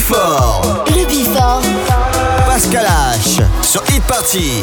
Before. Le Before. Pascal H. sur Hit Party.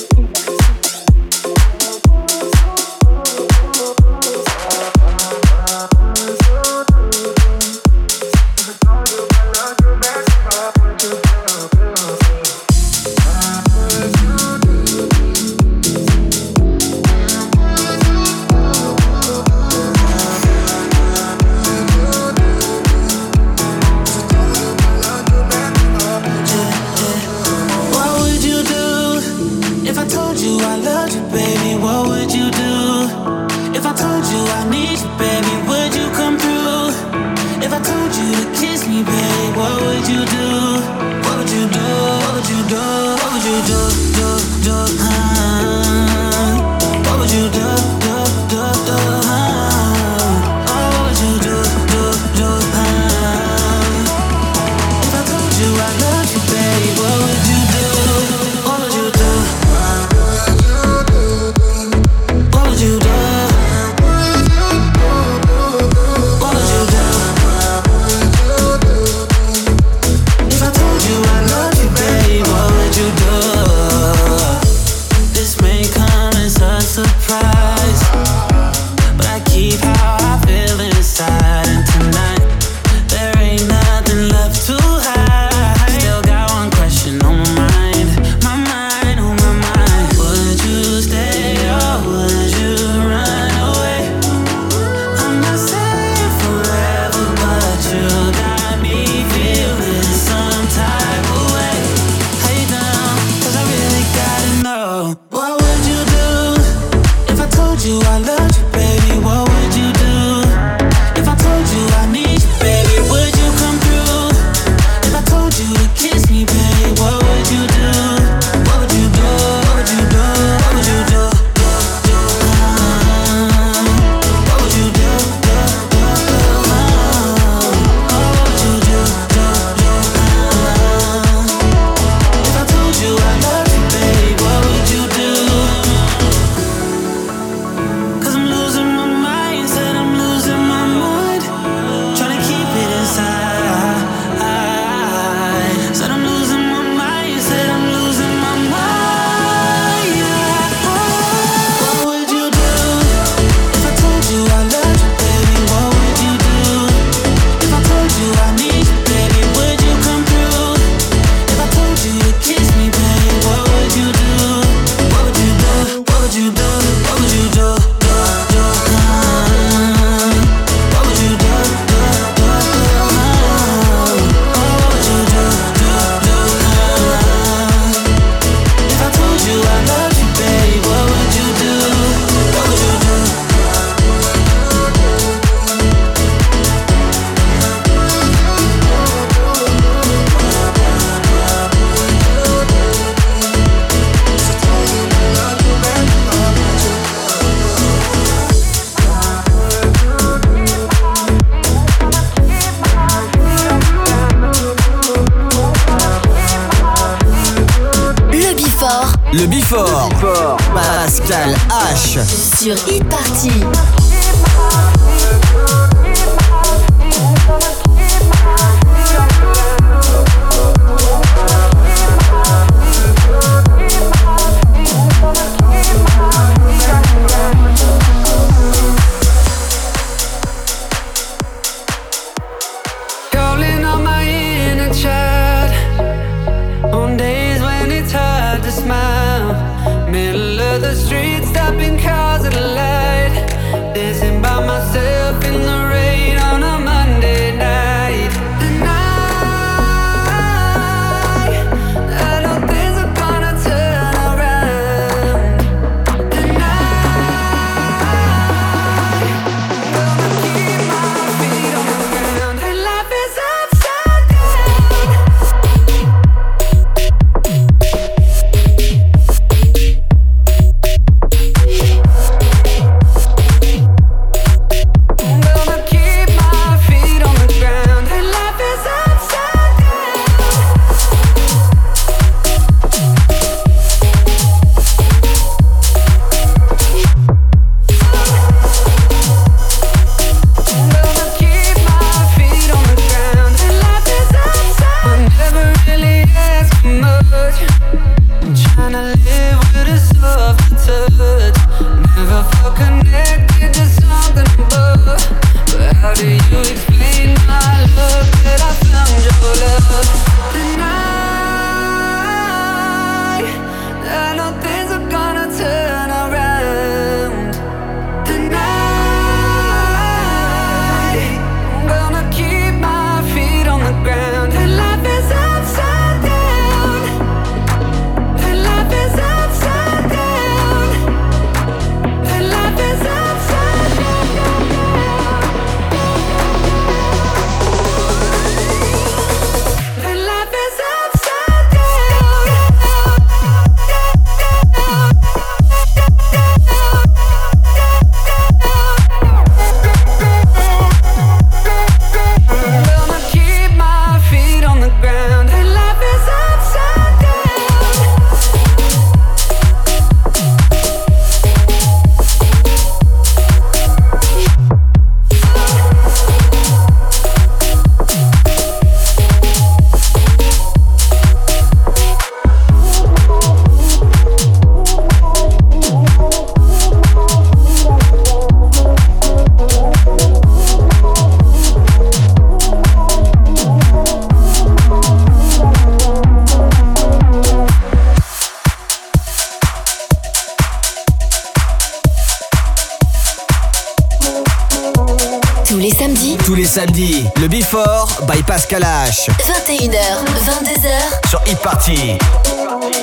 21h, 22h. Sur e-party. feel me, come on, feel me.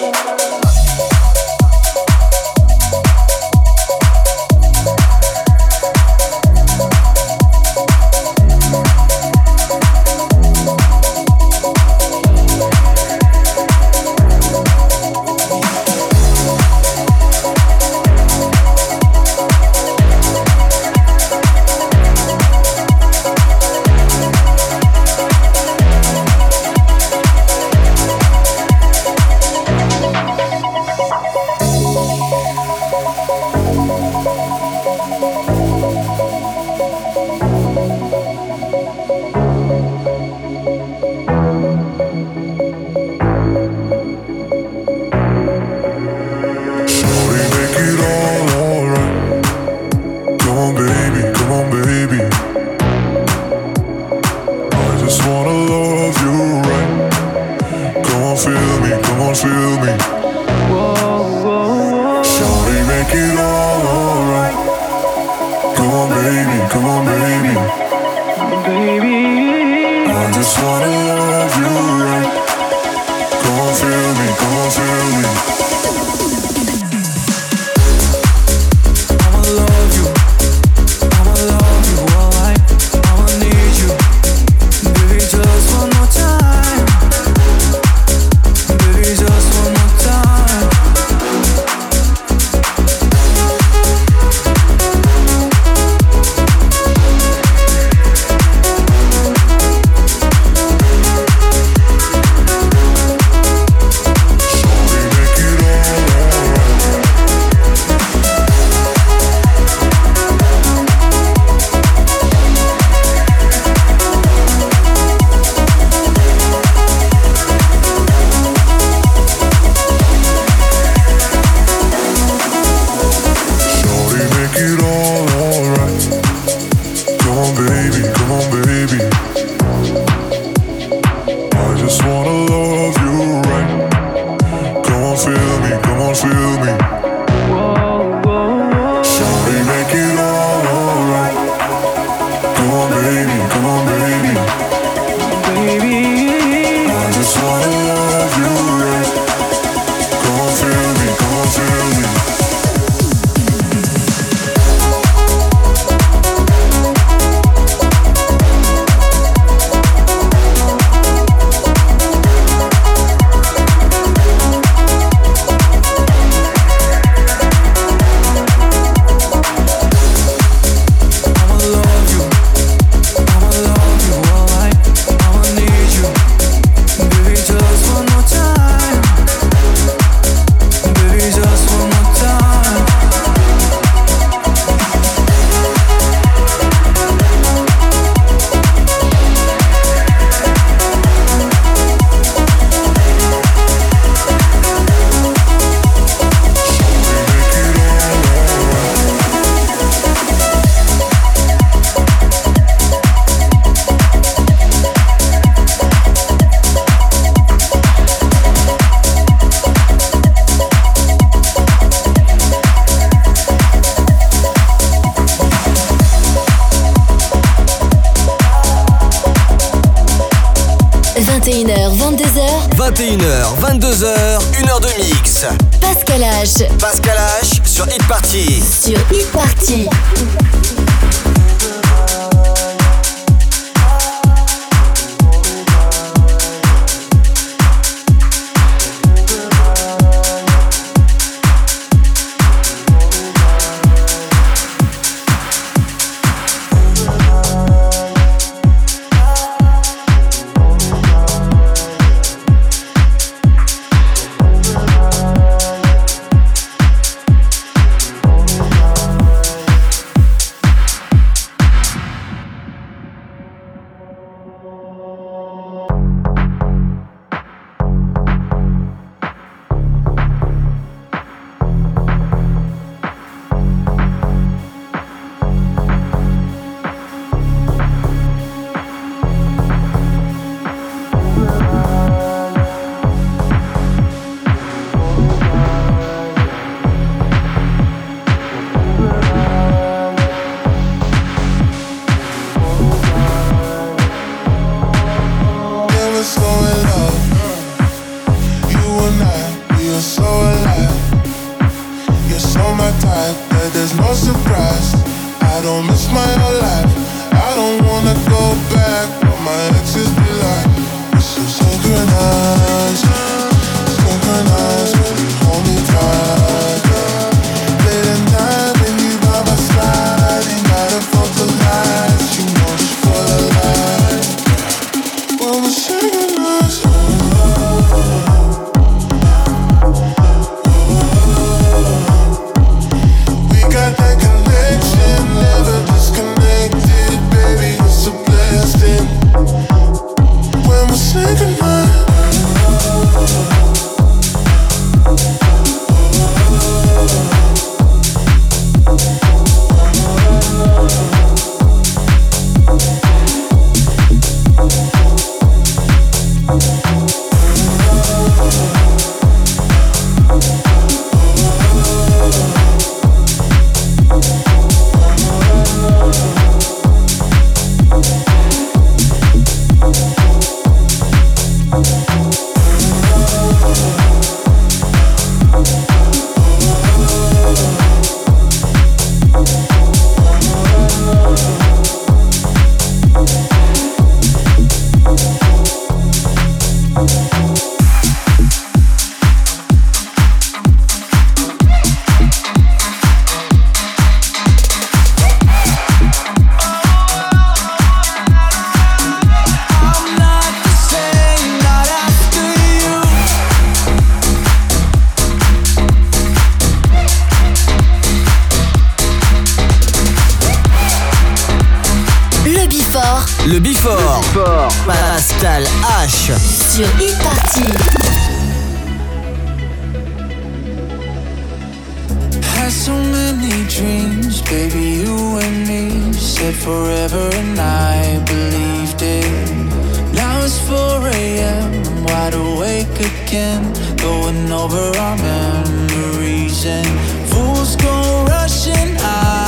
You're so alive. You're so my type that there's no surprise. I don't miss my whole life. I don't wanna go back. Le Bifort. Pascal H. Sur e-party. So many dreams, baby, you and me said forever, and I believed it. Now it's 4 a.m., wide awake again, going over our memories, and fools go rushing. I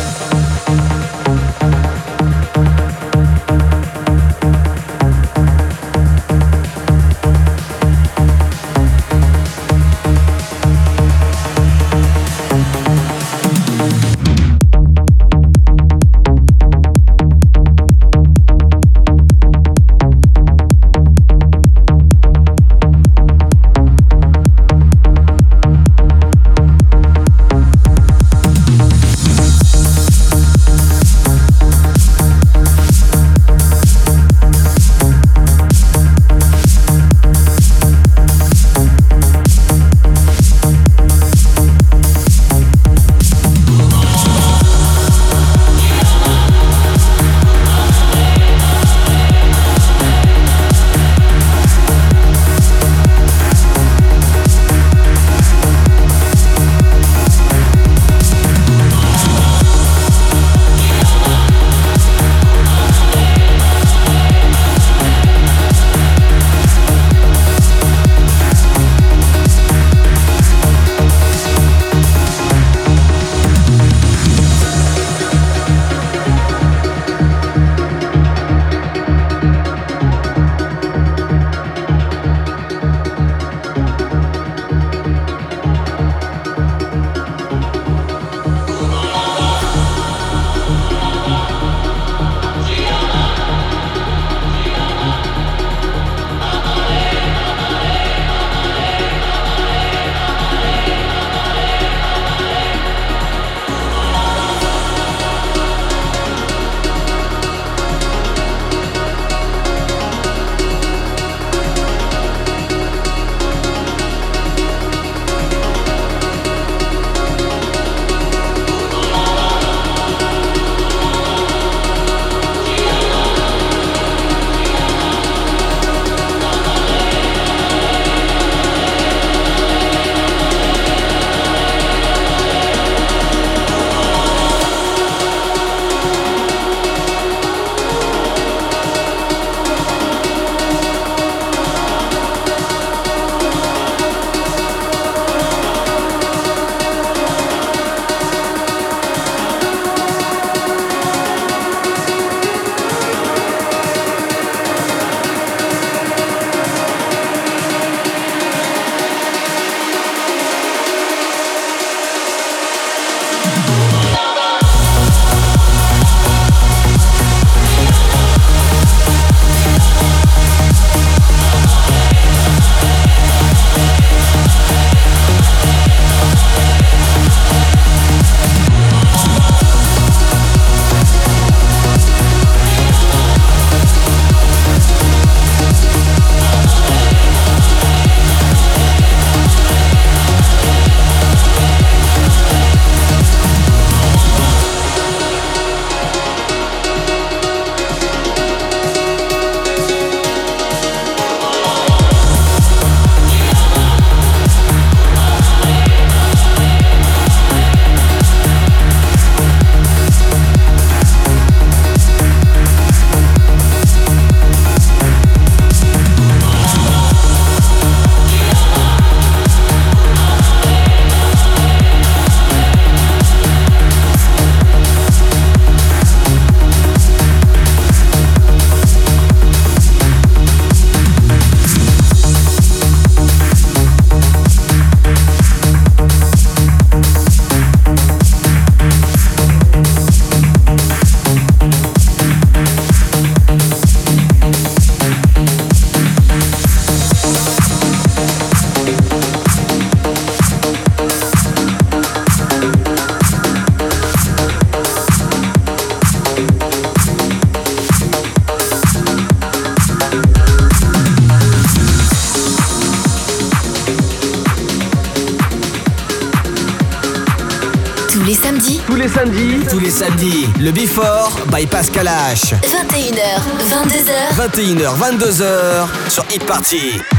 Le Before by Pascal H. 21h, 22h. 21h, 22h sur Hit Party.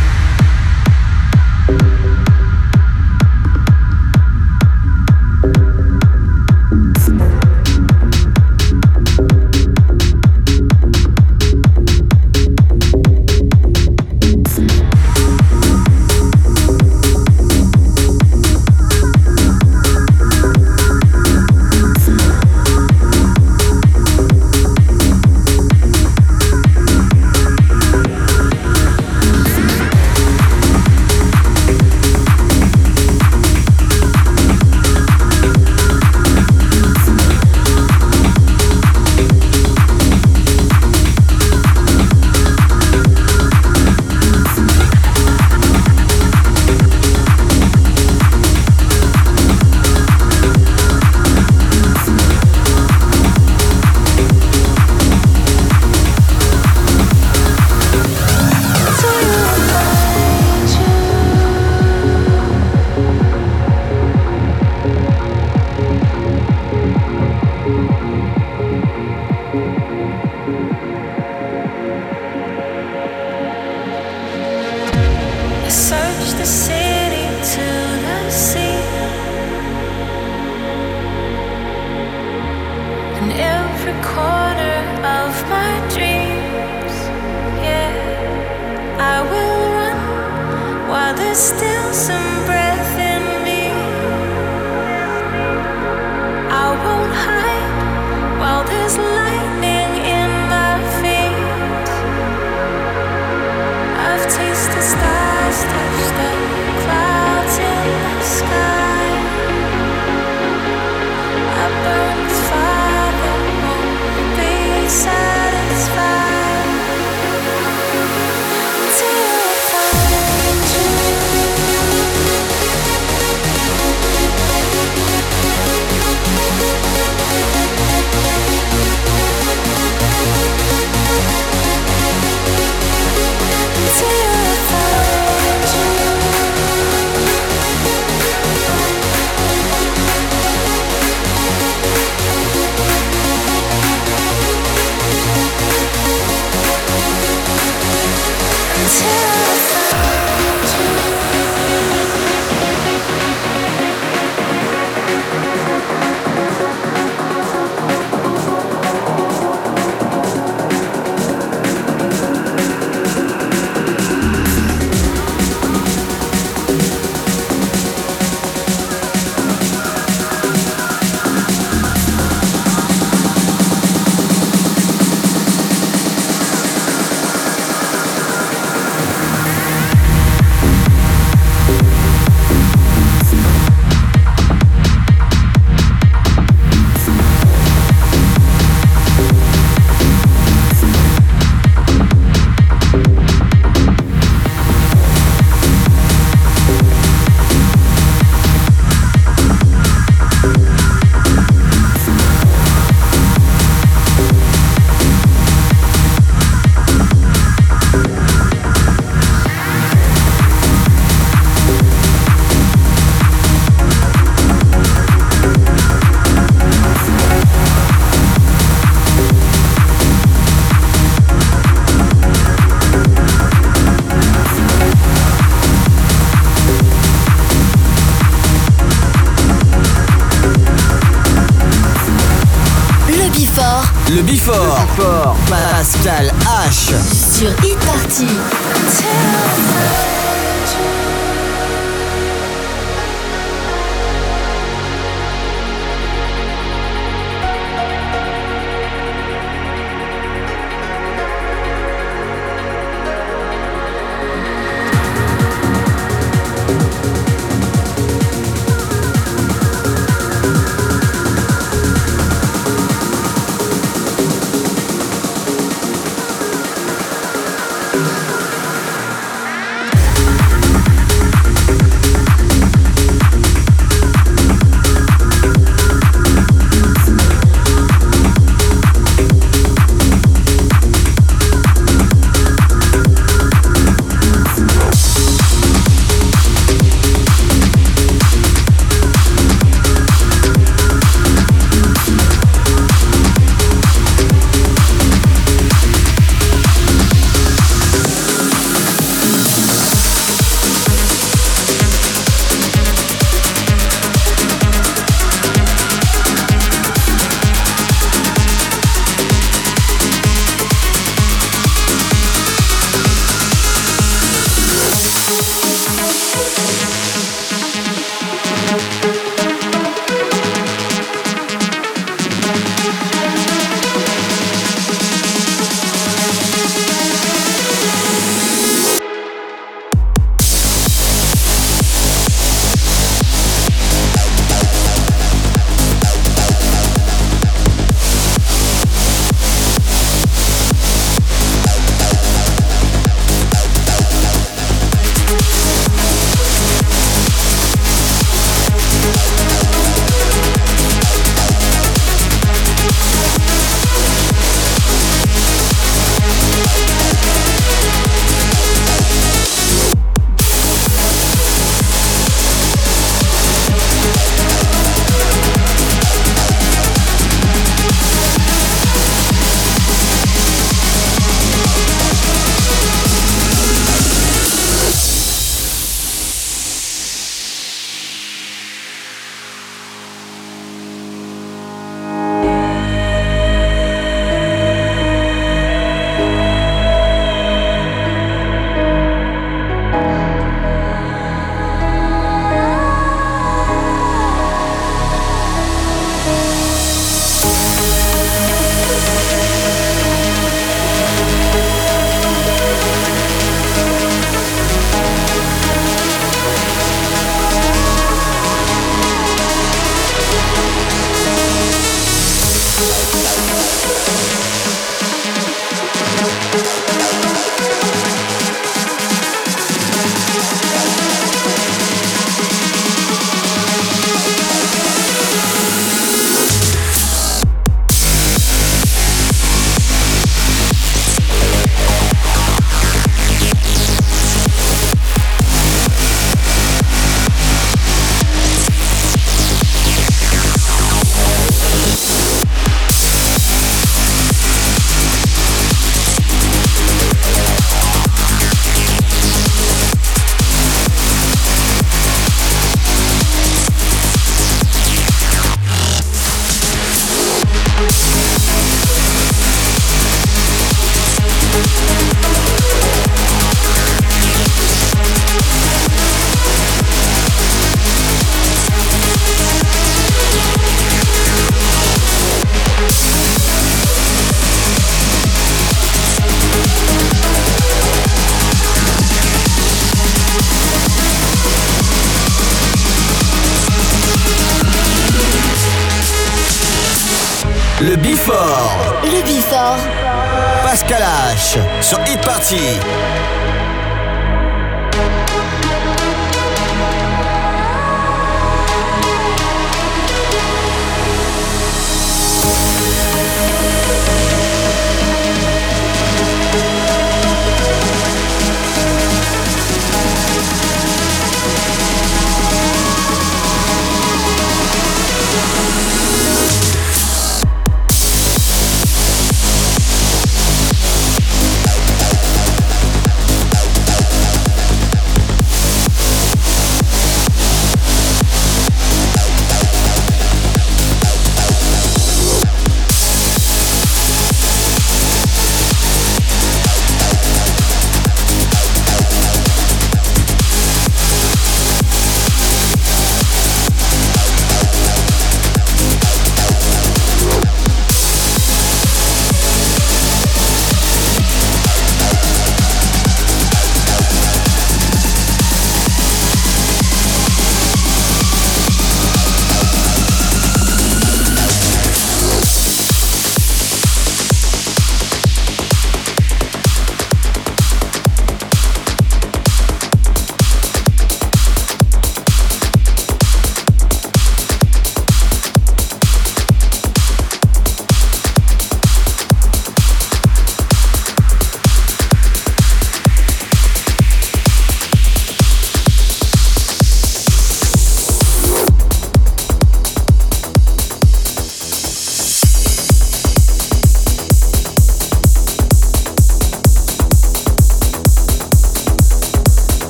Before. Le Before. Le Before. Pascal H. Sur e-party.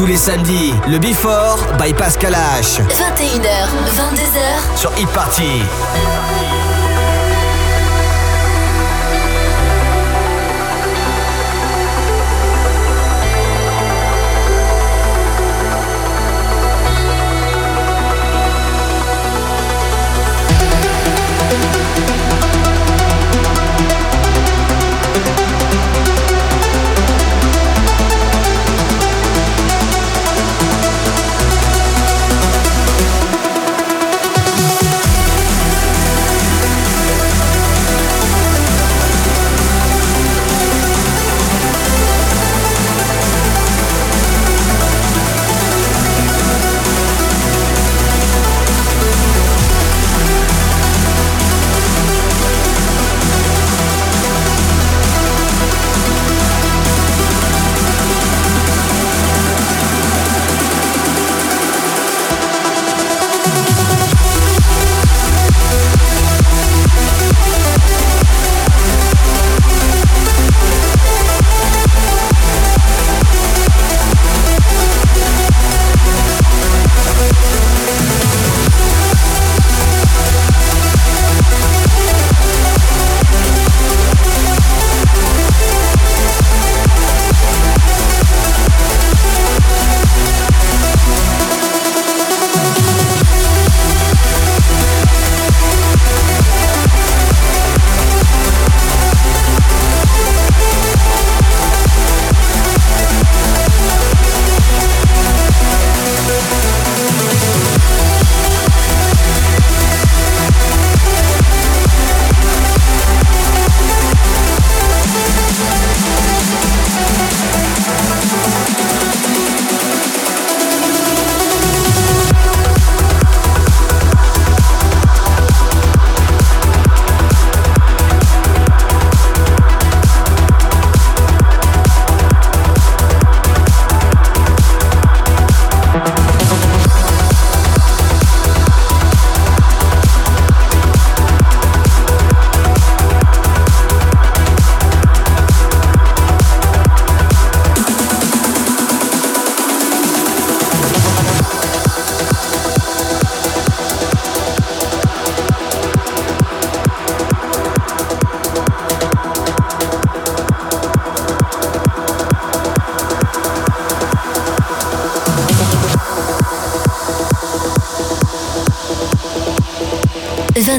Tous les samedis, le Before by Pascal H. 21h, 22h. Sur Hit